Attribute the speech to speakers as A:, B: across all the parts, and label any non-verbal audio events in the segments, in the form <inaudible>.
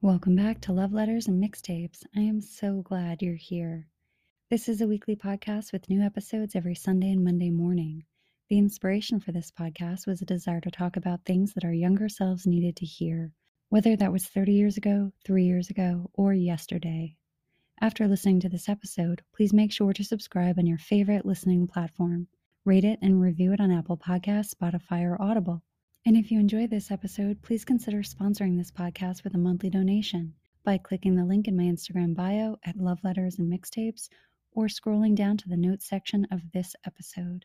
A: Welcome back to Love Letters and Mixtapes. I am so glad you're here. This is a weekly podcast with new episodes every Sunday and Monday morning. The inspiration for this podcast was a desire to talk about things that our younger selves needed to hear, whether that was 30 years ago, three years ago, or yesterday. After listening to this episode, please make sure to subscribe on your favorite listening platform. Rate it and review it on Apple Podcasts, Spotify, or Audible. And if you enjoyed this episode, please consider sponsoring this podcast with a monthly donation by clicking the link in my Instagram bio at Love Letters and Mixtapes or scrolling down to the notes section of this episode.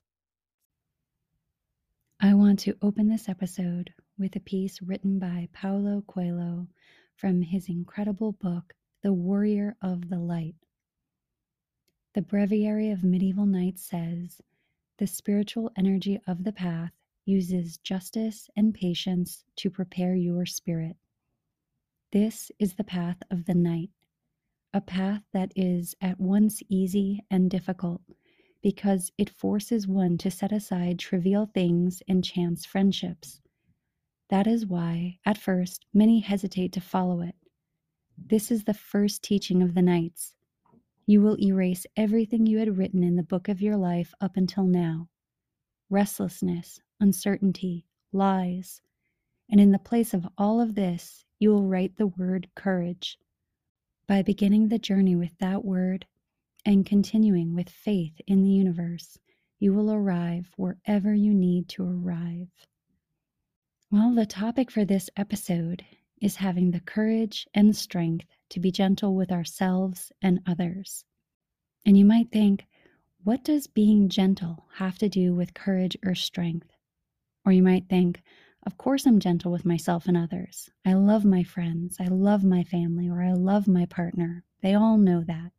A: I want to open this episode with a piece written by Paulo Coelho from his incredible book, The Warrior of the Light. The Breviary of Medieval Knights says the spiritual energy of the path uses justice and patience to prepare your spirit. This is the path of the knight, a path that is at once easy and difficult because it forces one to set aside trivial things and chance friendships. That is why, at first, many hesitate to follow it. This is the first teaching of the Knights. You will erase everything you had written in the book of your life up until now restlessness, uncertainty, lies. And in the place of all of this, you will write the word courage. By beginning the journey with that word, and continuing with faith in the universe, you will arrive wherever you need to arrive. Well, the topic for this episode is having the courage and strength to be gentle with ourselves and others. And you might think, what does being gentle have to do with courage or strength? Or you might think, of course, I'm gentle with myself and others. I love my friends, I love my family, or I love my partner. They all know that.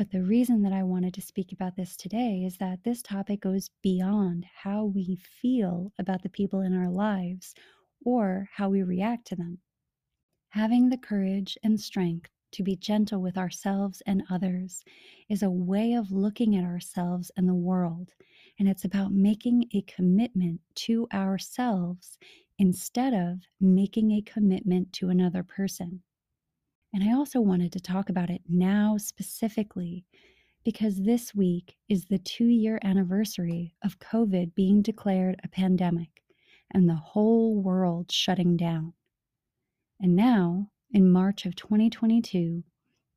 A: But the reason that I wanted to speak about this today is that this topic goes beyond how we feel about the people in our lives or how we react to them. Having the courage and strength to be gentle with ourselves and others is a way of looking at ourselves and the world. And it's about making a commitment to ourselves instead of making a commitment to another person. And I also wanted to talk about it now specifically because this week is the two year anniversary of COVID being declared a pandemic and the whole world shutting down. And now, in March of 2022,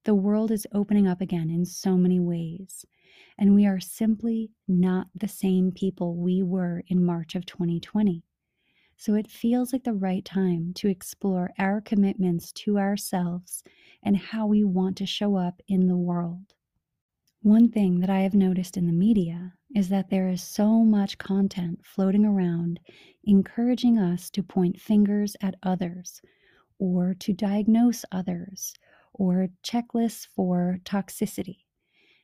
A: the world is opening up again in so many ways, and we are simply not the same people we were in March of 2020. So it feels like the right time to explore our commitments to ourselves and how we want to show up in the world. One thing that I have noticed in the media is that there is so much content floating around encouraging us to point fingers at others or to diagnose others or checklists for toxicity.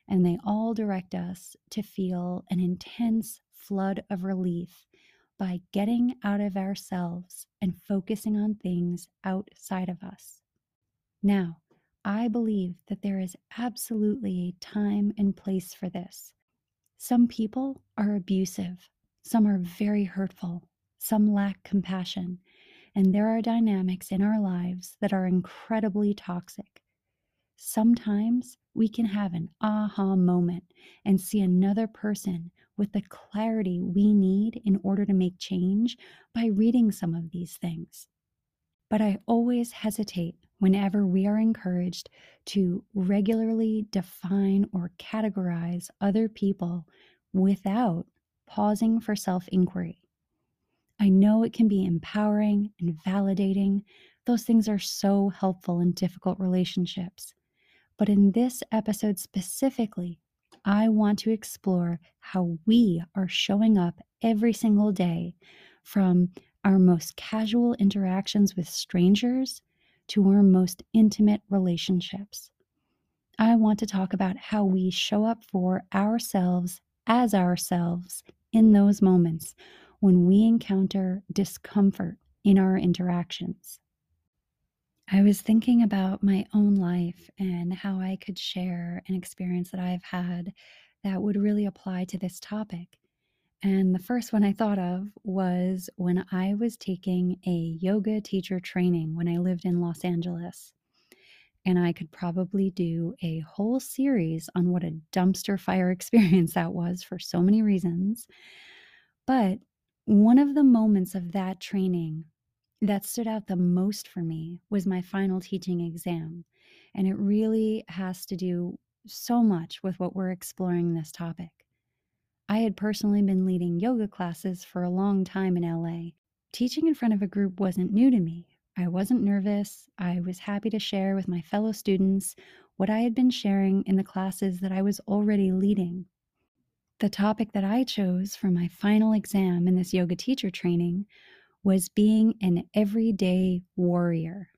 A: And they all direct us to feel an intense flood of relief by getting out of ourselves and focusing on things outside of us. Now, I believe that there is absolutely a time and place for this. Some people are abusive, some are very hurtful, some lack compassion, and there are dynamics in our lives that are incredibly toxic. Sometimes we can have an aha moment and see another person with the clarity we need in order to make change by reading some of these things. But I always hesitate whenever we are encouraged to regularly define or categorize other people without pausing for self inquiry. I know it can be empowering and validating. Those things are so helpful in difficult relationships. But in this episode specifically, I want to explore how we are showing up every single day from our most casual interactions with strangers to our most intimate relationships. I want to talk about how we show up for ourselves as ourselves in those moments when we encounter discomfort in our interactions. I was thinking about my own life and how I could share an experience that I've had that would really apply to this topic. And the first one I thought of was when I was taking a yoga teacher training when I lived in Los Angeles. And I could probably do a whole series on what a dumpster fire <laughs> experience that was for so many reasons. But one of the moments of that training that stood out the most for me was my final teaching exam. And it really has to do so much with what we're exploring this topic. I had personally been leading yoga classes for a long time in LA. Teaching in front of a group wasn't new to me. I wasn't nervous. I was happy to share with my fellow students what I had been sharing in the classes that I was already leading. The topic that I chose for my final exam in this yoga teacher training was being an everyday warrior,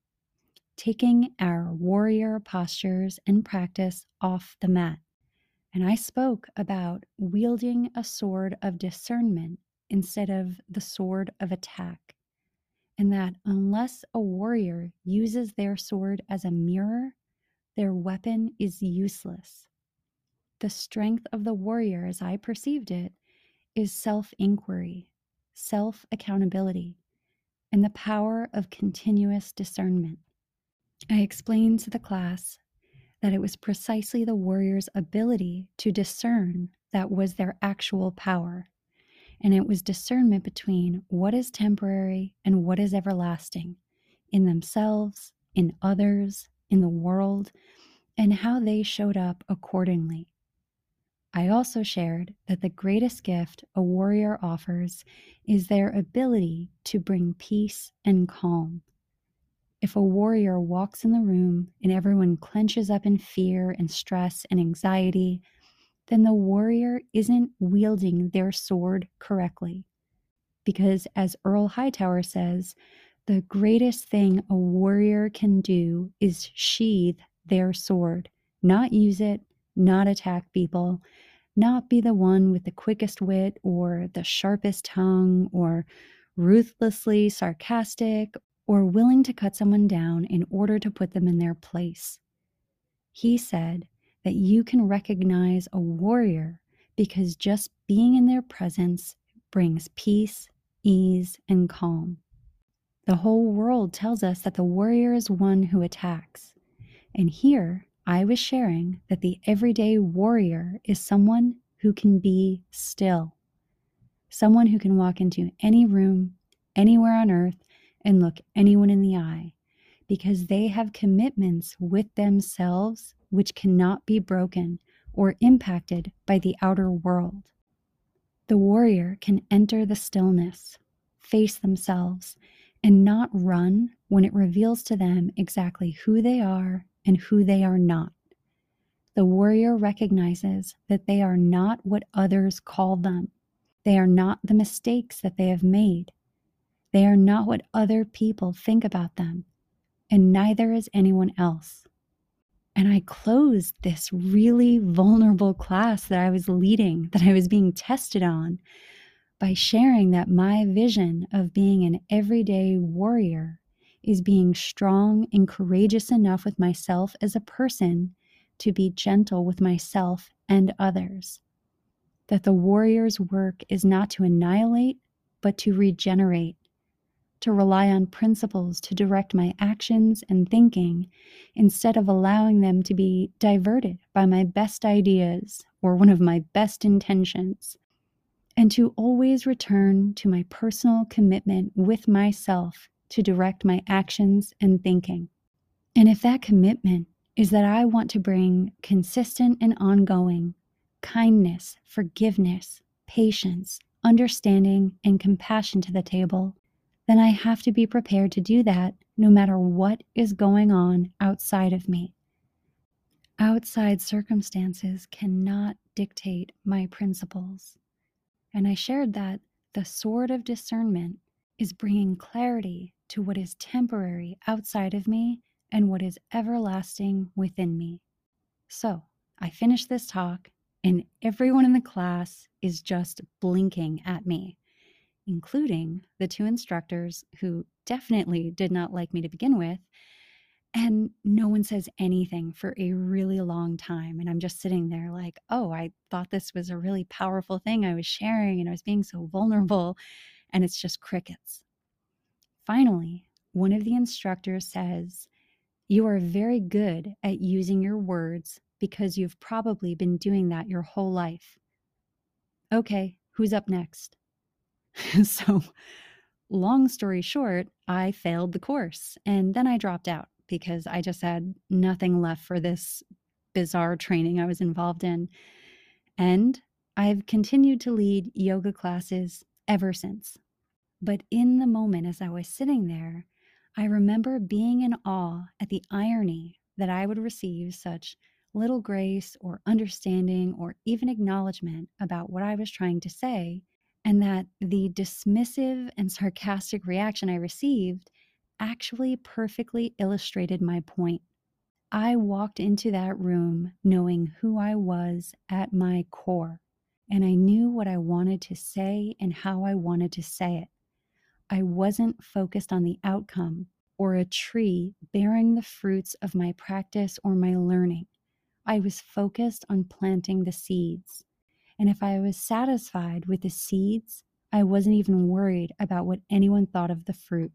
A: taking our warrior postures and practice off the mat. And I spoke about wielding a sword of discernment instead of the sword of attack. And that unless a warrior uses their sword as a mirror, their weapon is useless. The strength of the warrior, as I perceived it, is self inquiry, self accountability, and the power of continuous discernment. I explained to the class that it was precisely the warrior's ability to discern that was their actual power. And it was discernment between what is temporary and what is everlasting in themselves, in others, in the world, and how they showed up accordingly. I also shared that the greatest gift a warrior offers is their ability to bring peace and calm if a warrior walks in the room and everyone clenches up in fear and stress and anxiety, then the warrior isn't wielding their sword correctly. Because, as Earl Hightower says, the greatest thing a warrior can do is sheathe their sword, not use it, not attack people, not be the one with the quickest wit or the sharpest tongue or ruthlessly sarcastic or willing to cut someone down in order to put them in their place. He said that you can recognize a warrior because just being in their presence brings peace, ease, and calm. The whole world tells us that the warrior is one who attacks. And here I was sharing that the everyday warrior is someone who can be still, someone who can walk into any room, anywhere on earth, and look anyone in the eye because they have commitments with themselves which cannot be broken or impacted by the outer world. The warrior can enter the stillness, face themselves, and not run when it reveals to them exactly who they are and who they are not. The warrior recognizes that they are not what others call them. They are not the mistakes that they have made. They are not what other people think about them, and neither is anyone else. And I closed this really vulnerable class that I was leading, that I was being tested on, by sharing that my vision of being an everyday warrior is being strong and courageous enough with myself as a person to be gentle with myself and others. That the warrior's work is not to annihilate, but to regenerate to rely on principles to direct my actions and thinking instead of allowing them to be diverted by my best ideas or one of my best intentions, and to always return to my personal commitment with myself to direct my actions and thinking. And if that commitment is that I want to bring consistent and ongoing kindness, forgiveness, patience, understanding, and compassion to the table, then I have to be prepared to do that no matter what is going on outside of me. Outside circumstances cannot dictate my principles. And I shared that the sword of discernment is bringing clarity to what is temporary outside of me and what is everlasting within me. So I finish this talk, and everyone in the class is just blinking at me, including the two instructors who definitely did not like me to begin with. And no one says anything for a really long time. And I'm just sitting there like, oh, I thought this was a really powerful thing I was sharing and I was being so vulnerable. And it's just crickets. Finally, one of the instructors says, You are very good at using your words because you've probably been doing that your whole life. Okay, who's up next? <laughs> so, long story short, I failed the course and then I dropped out because I just had nothing left for this bizarre training I was involved in. And I've continued to lead yoga classes ever since. But in the moment as I was sitting there, I remember being in awe at the irony that I would receive such little grace or understanding or even acknowledgement about what I was trying to say, and that the dismissive and sarcastic reaction I received actually perfectly illustrated my point. I walked into that room knowing who I was at my core, and I knew what I wanted to say and how I wanted to say it. I wasn't focused on the outcome or a tree bearing the fruits of my practice or my learning. I was focused on planting the seeds. And if I was satisfied with the seeds, I wasn't even worried about what anyone thought of the fruit.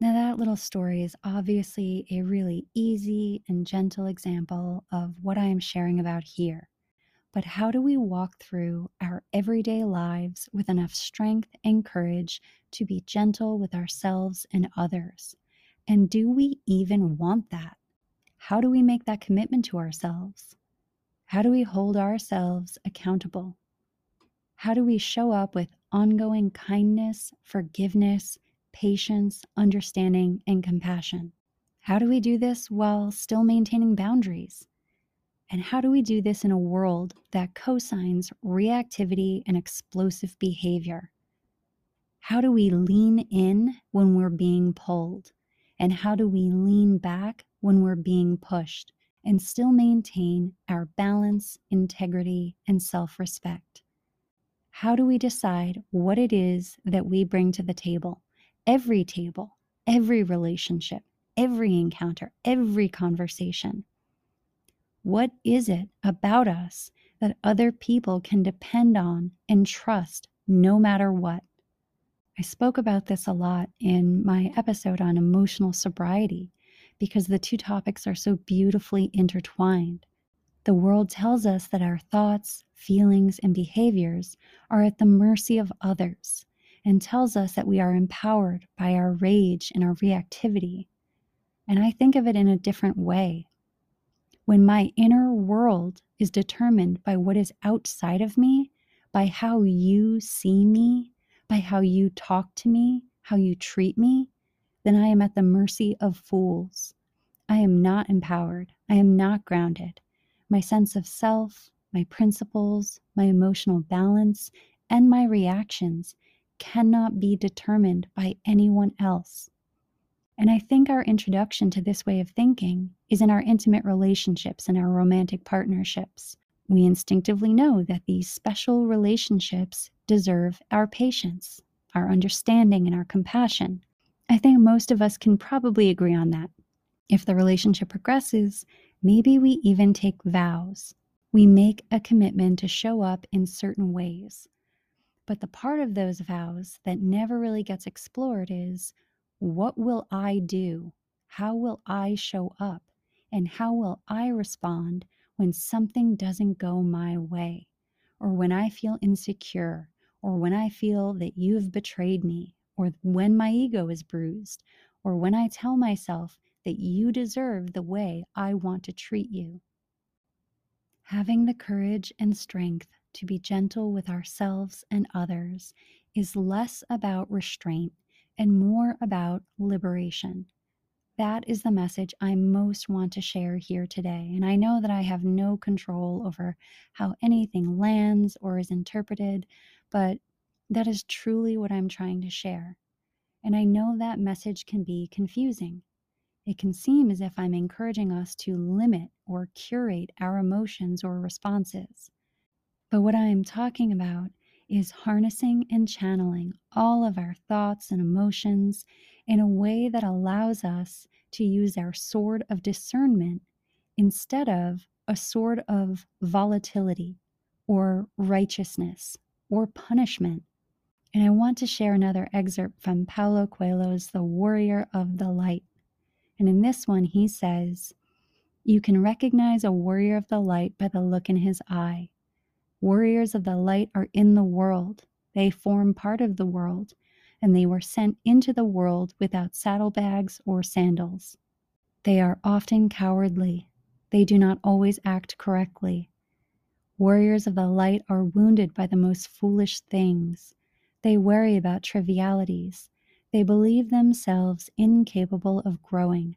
A: Now, that little story is obviously a really easy and gentle example of what I am sharing about here but how do we walk through our everyday lives with enough strength and courage to be gentle with ourselves and others? And do we even want that? How do we make that commitment to ourselves? How do we hold ourselves accountable? How do we show up with ongoing kindness, forgiveness, patience, understanding, and compassion? How do we do this while still maintaining boundaries? And how do we do this in a world that cosigns reactivity and explosive behavior? How do we lean in when we're being pulled? And how do we lean back when we're being pushed and still maintain our balance, integrity, and self respect? How do we decide what it is that we bring to the table? Every table, every relationship, every encounter, every conversation. What is it about us that other people can depend on and trust no matter what? I spoke about this a lot in my episode on emotional sobriety because the two topics are so beautifully intertwined. The world tells us that our thoughts, feelings, and behaviors are at the mercy of others and tells us that we are empowered by our rage and our reactivity. And I think of it in a different way when my inner world is determined by what is outside of me, by how you see me, by how you talk to me, how you treat me, then I am at the mercy of fools. I am not empowered. I am not grounded. My sense of self, my principles, my emotional balance, and my reactions cannot be determined by anyone else. And I think our introduction to this way of thinking is in our intimate relationships and our romantic partnerships. We instinctively know that these special relationships deserve our patience, our understanding, and our compassion. I think most of us can probably agree on that. If the relationship progresses, maybe we even take vows. We make a commitment to show up in certain ways. But the part of those vows that never really gets explored is what will I do? How will I show up? And how will I respond when something doesn't go my way? Or when I feel insecure? Or when I feel that you have betrayed me? Or when my ego is bruised? Or when I tell myself that you deserve the way I want to treat you. Having the courage and strength to be gentle with ourselves and others is less about restraint and more about liberation. That is the message I most want to share here today. And I know that I have no control over how anything lands or is interpreted, but that is truly what I'm trying to share. And I know that message can be confusing. It can seem as if I'm encouraging us to limit or curate our emotions or responses. But what I am talking about is harnessing and channeling all of our thoughts and emotions in a way that allows us to use our sword of discernment instead of a sword of volatility or righteousness or punishment. And I want to share another excerpt from Paulo Coelho's The Warrior of the Light. And in this one, he says, You can recognize a warrior of the light by the look in his eye. Warriors of the light are in the world, they form part of the world, and they were sent into the world without saddlebags or sandals. They are often cowardly. They do not always act correctly. Warriors of the light are wounded by the most foolish things. They worry about trivialities. They believe themselves incapable of growing.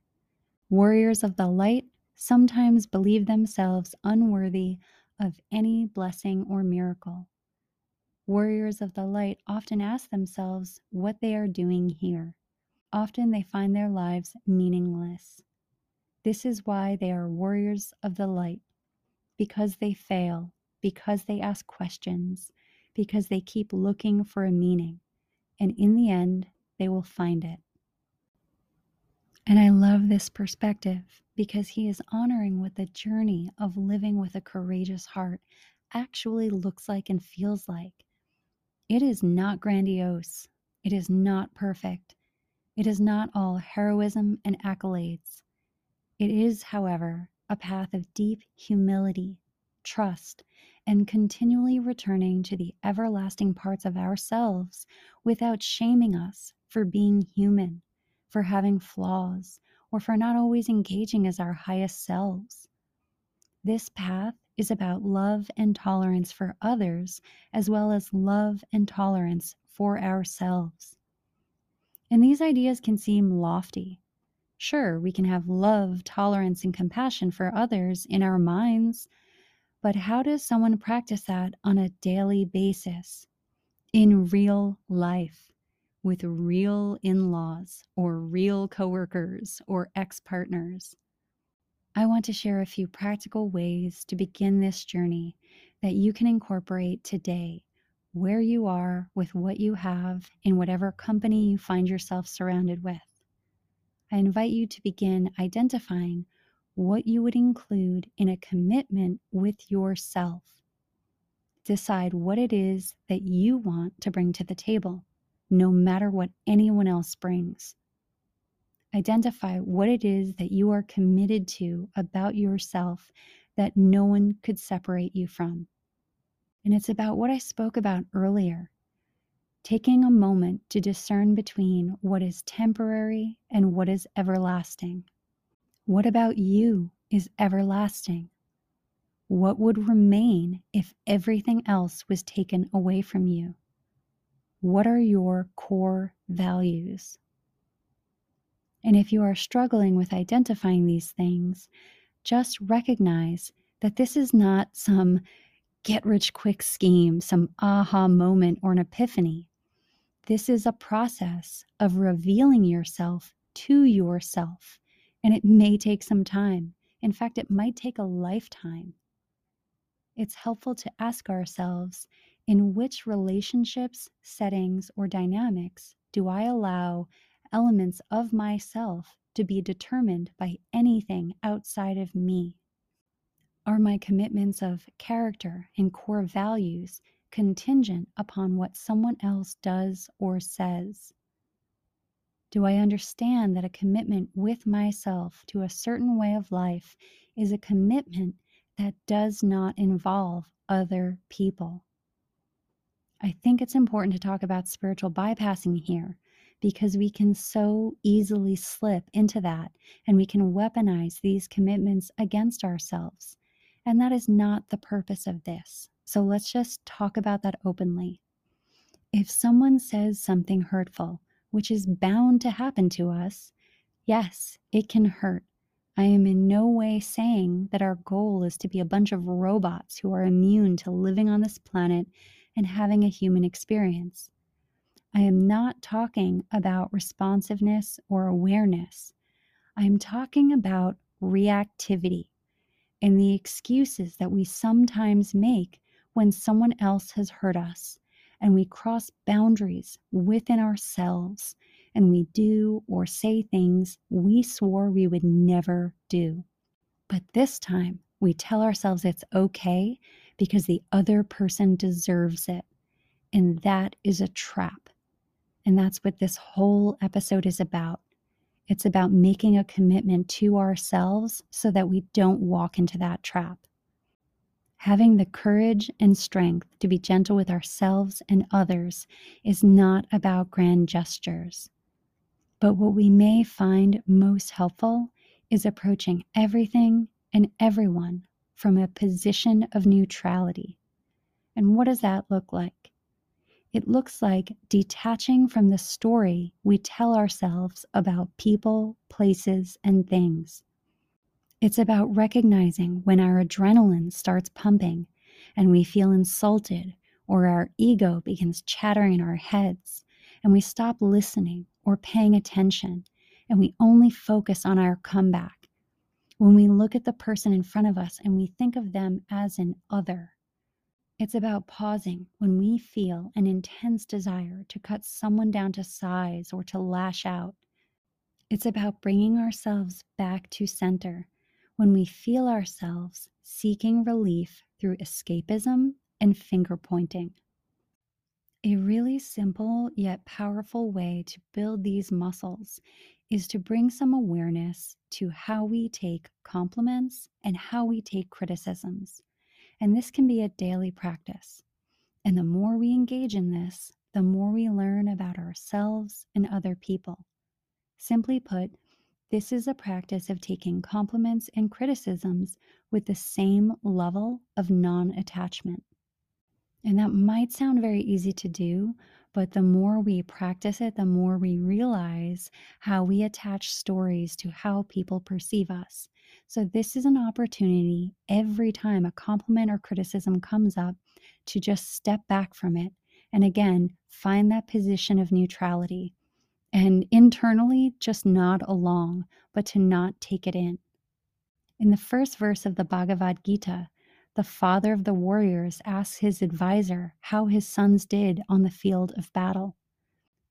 A: Warriors of the light sometimes believe themselves unworthy of any blessing or miracle. Warriors of the light often ask themselves what they are doing here. Often they find their lives meaningless. This is why they are warriors of the light, because they fail, because they ask questions, because they keep looking for a meaning, and in the end, they will find it. And I love this perspective because he is honoring what the journey of living with a courageous heart actually looks like and feels like. It is not grandiose, it is not perfect, it is not all heroism and accolades. It is, however, a path of deep humility, trust, and continually returning to the everlasting parts of ourselves without shaming us for being human for having flaws, or for not always engaging as our highest selves. This path is about love and tolerance for others, as well as love and tolerance for ourselves. And these ideas can seem lofty. Sure, we can have love, tolerance, and compassion for others in our minds, but how does someone practice that on a daily basis in real life? With real in laws or real coworkers or ex partners. I want to share a few practical ways to begin this journey that you can incorporate today where you are with what you have in whatever company you find yourself surrounded with. I invite you to begin identifying what you would include in a commitment with yourself. Decide what it is that you want to bring to the table no matter what anyone else brings. Identify what it is that you are committed to about yourself that no one could separate you from. And it's about what I spoke about earlier taking a moment to discern between what is temporary and what is everlasting. What about you is everlasting? What would remain if everything else was taken away from you? What are your core values? And if you are struggling with identifying these things, just recognize that this is not some get rich quick scheme, some aha moment or an epiphany. This is a process of revealing yourself to yourself, and it may take some time. In fact, it might take a lifetime. It's helpful to ask ourselves in which relationships, settings, or dynamics do I allow elements of myself to be determined by anything outside of me? Are my commitments of character and core values contingent upon what someone else does or says? Do I understand that a commitment with myself to a certain way of life is a commitment that does not involve other people? I think it's important to talk about spiritual bypassing here because we can so easily slip into that and we can weaponize these commitments against ourselves. And that is not the purpose of this. So let's just talk about that openly. If someone says something hurtful, which is bound to happen to us, yes, it can hurt. I am in no way saying that our goal is to be a bunch of robots who are immune to living on this planet and having a human experience. I am not talking about responsiveness or awareness. I am talking about reactivity and the excuses that we sometimes make when someone else has hurt us and we cross boundaries within ourselves and we do or say things we swore we would never do. But this time, we tell ourselves it's okay because the other person deserves it. And that is a trap. And that's what this whole episode is about. It's about making a commitment to ourselves so that we don't walk into that trap. Having the courage and strength to be gentle with ourselves and others is not about grand gestures. But what we may find most helpful is approaching everything and everyone from a position of neutrality. And what does that look like? It looks like detaching from the story we tell ourselves about people, places, and things. It's about recognizing when our adrenaline starts pumping and we feel insulted or our ego begins chattering in our heads and we stop listening or paying attention and we only focus on our comeback. When we look at the person in front of us and we think of them as an other, it's about pausing when we feel an intense desire to cut someone down to size or to lash out. It's about bringing ourselves back to center when we feel ourselves seeking relief through escapism and finger pointing. A really simple yet powerful way to build these muscles is to bring some awareness to how we take compliments and how we take criticisms. And this can be a daily practice. And the more we engage in this, the more we learn about ourselves and other people. Simply put, this is a practice of taking compliments and criticisms with the same level of non attachment. And that might sound very easy to do, but the more we practice it, the more we realize how we attach stories to how people perceive us. So, this is an opportunity every time a compliment or criticism comes up to just step back from it and again find that position of neutrality. And internally, just nod along, but to not take it in. In the first verse of the Bhagavad Gita, the father of the warriors asks his advisor how his sons did on the field of battle.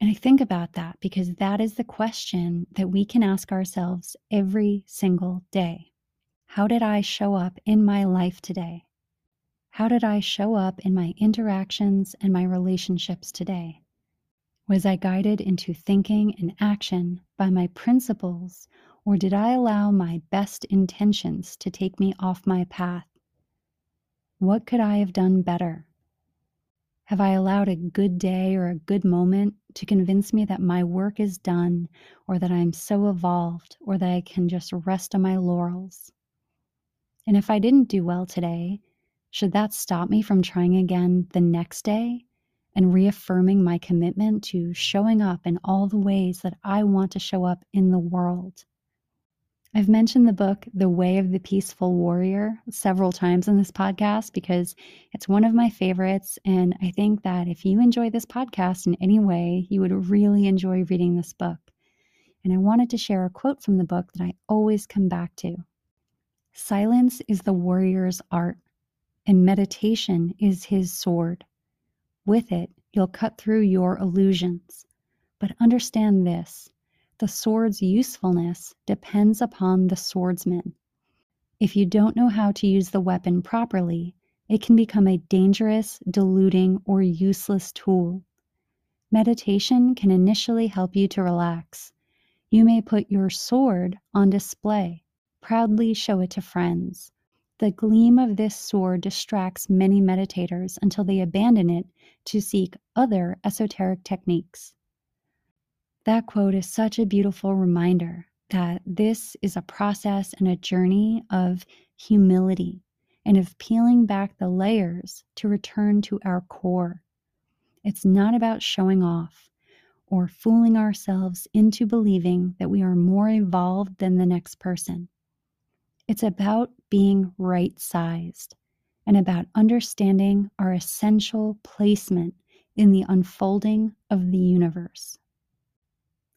A: And I think about that because that is the question that we can ask ourselves every single day. How did I show up in my life today? How did I show up in my interactions and my relationships today? Was I guided into thinking and action by my principles, or did I allow my best intentions to take me off my path? What could I have done better? Have I allowed a good day or a good moment to convince me that my work is done or that I'm so evolved or that I can just rest on my laurels? And if I didn't do well today, should that stop me from trying again the next day and reaffirming my commitment to showing up in all the ways that I want to show up in the world? I've mentioned the book, The Way of the Peaceful Warrior, several times in this podcast because it's one of my favorites. And I think that if you enjoy this podcast in any way, you would really enjoy reading this book. And I wanted to share a quote from the book that I always come back to Silence is the warrior's art, and meditation is his sword. With it, you'll cut through your illusions. But understand this the sword's usefulness depends upon the swordsman. If you don't know how to use the weapon properly, it can become a dangerous, deluding, or useless tool. Meditation can initially help you to relax. You may put your sword on display, proudly show it to friends. The gleam of this sword distracts many meditators until they abandon it to seek other esoteric techniques. That quote is such a beautiful reminder that this is a process and a journey of humility and of peeling back the layers to return to our core. It's not about showing off or fooling ourselves into believing that we are more evolved than the next person. It's about being right sized and about understanding our essential placement in the unfolding of the universe.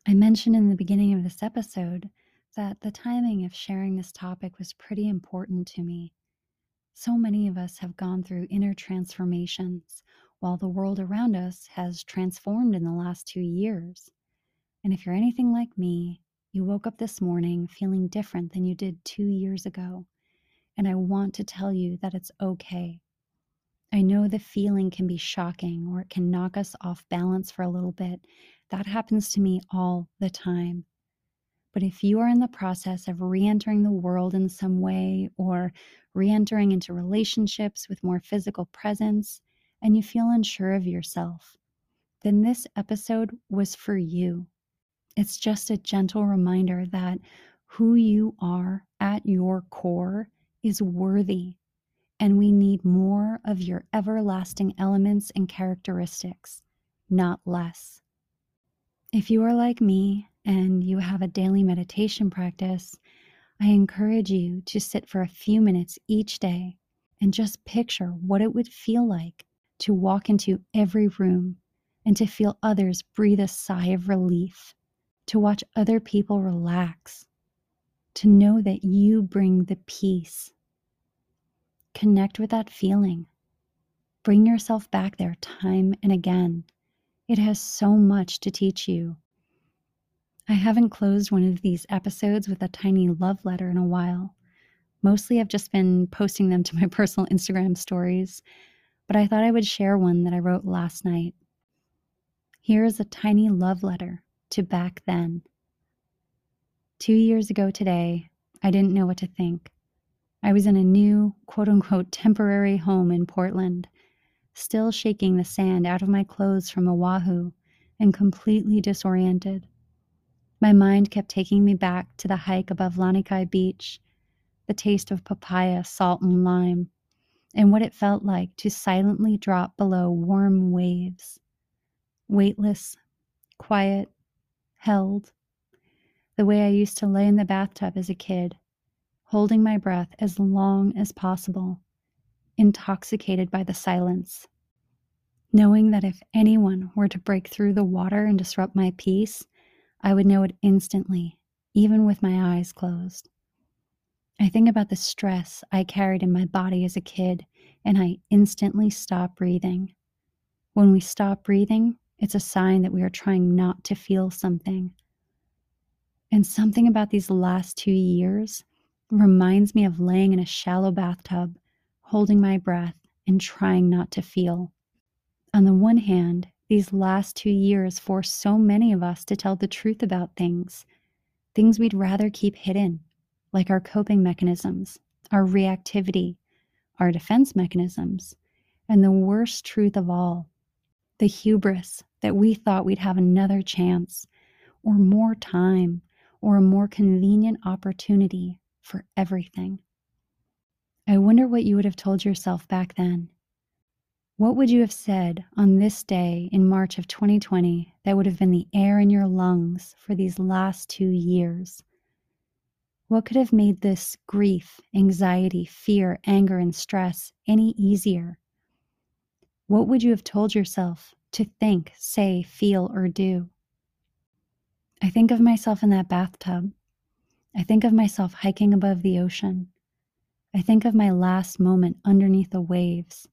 A: I mentioned in the beginning of this episode that the timing of sharing this topic was pretty important to me. So many of us have gone through inner transformations while the world around us has transformed in the last two years. And if you're anything like me, you woke up this morning feeling different than you did two years ago. And I want to tell you that it's okay. I know the feeling can be shocking or it can knock us off balance for a little bit. That happens to me all the time. But if you are in the process of re entering the world in some way or re entering into relationships with more physical presence and you feel unsure of yourself, then this episode was for you. It's just a gentle reminder that who you are at your core is worthy, and we need more of your everlasting elements and characteristics, not less. If you are like me and you have a daily meditation practice, I encourage you to sit for a few minutes each day and just picture what it would feel like to walk into every room and to feel others breathe a sigh of relief, to watch other people relax, to know that you bring the peace. Connect with that feeling. Bring yourself back there time and again it has so much to teach you. I haven't closed one of these episodes with a tiny love letter in a while. Mostly I've just been posting them to my <laughs> personal Instagram stories, but I thought I would share one that I wrote last night. Here is a tiny love letter to back then. Two years ago today, I didn't know what to think. I was in a new, quote unquote, temporary home in Portland still shaking the sand out of my clothes from Oahu and completely disoriented. My mind kept taking me back to the hike above Lanikai Beach, the taste of papaya, salt, and lime, and what it felt like to silently drop below warm waves. Weightless, quiet, held, the way I used to lay in the bathtub as a kid, holding my breath as long as possible intoxicated by the silence. Knowing that if anyone were to break through the water and disrupt my peace, I would know it instantly, even with my eyes closed. I think about the stress I carried in my body as a kid, and I instantly stop breathing. When we stop breathing, it's a sign that we are trying not to feel something. And something about these last two years reminds me of laying in a shallow bathtub holding my breath and trying not to feel. On the one hand, these last two years forced so many of us to tell the truth about things, things we'd rather keep hidden, like our coping mechanisms, our reactivity, our defense mechanisms, and the worst truth of all, the hubris that we thought we'd have another chance, or more time, or a more convenient opportunity for everything. I wonder what you would have told yourself back then. What would you have said on this day in March of 2020 that would have been the air in your lungs for these last two years? What could have made this grief, anxiety, fear, anger, and stress any easier? What would you have told yourself to think, say, feel, or do? I think of myself in that bathtub. I think of myself hiking above the ocean. I think of my last moment underneath the waves.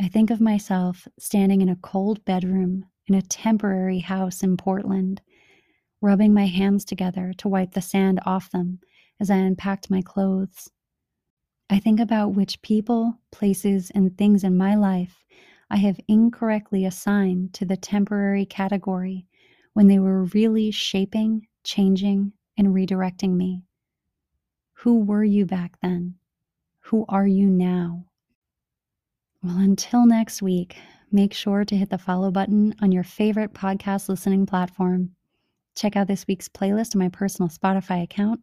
A: I think of myself standing in a cold bedroom in a temporary house in Portland, rubbing my hands together to wipe the sand off them as I unpacked my clothes. I think about which people, places, and things in my life I have incorrectly assigned to the temporary category when they were really shaping, changing, and redirecting me. Who were you back then? Who are you now? Well, until next week, make sure to hit the follow button on your favorite podcast listening platform. Check out this week's playlist on my personal Spotify account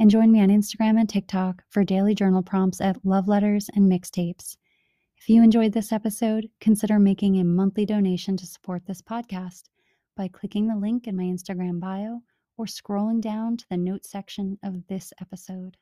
A: and join me on Instagram and TikTok for daily journal prompts at Love Letters and Mixtapes. If you enjoyed this episode, consider making a monthly donation to support this podcast by clicking the link in my Instagram bio or scrolling down to the notes section of this episode.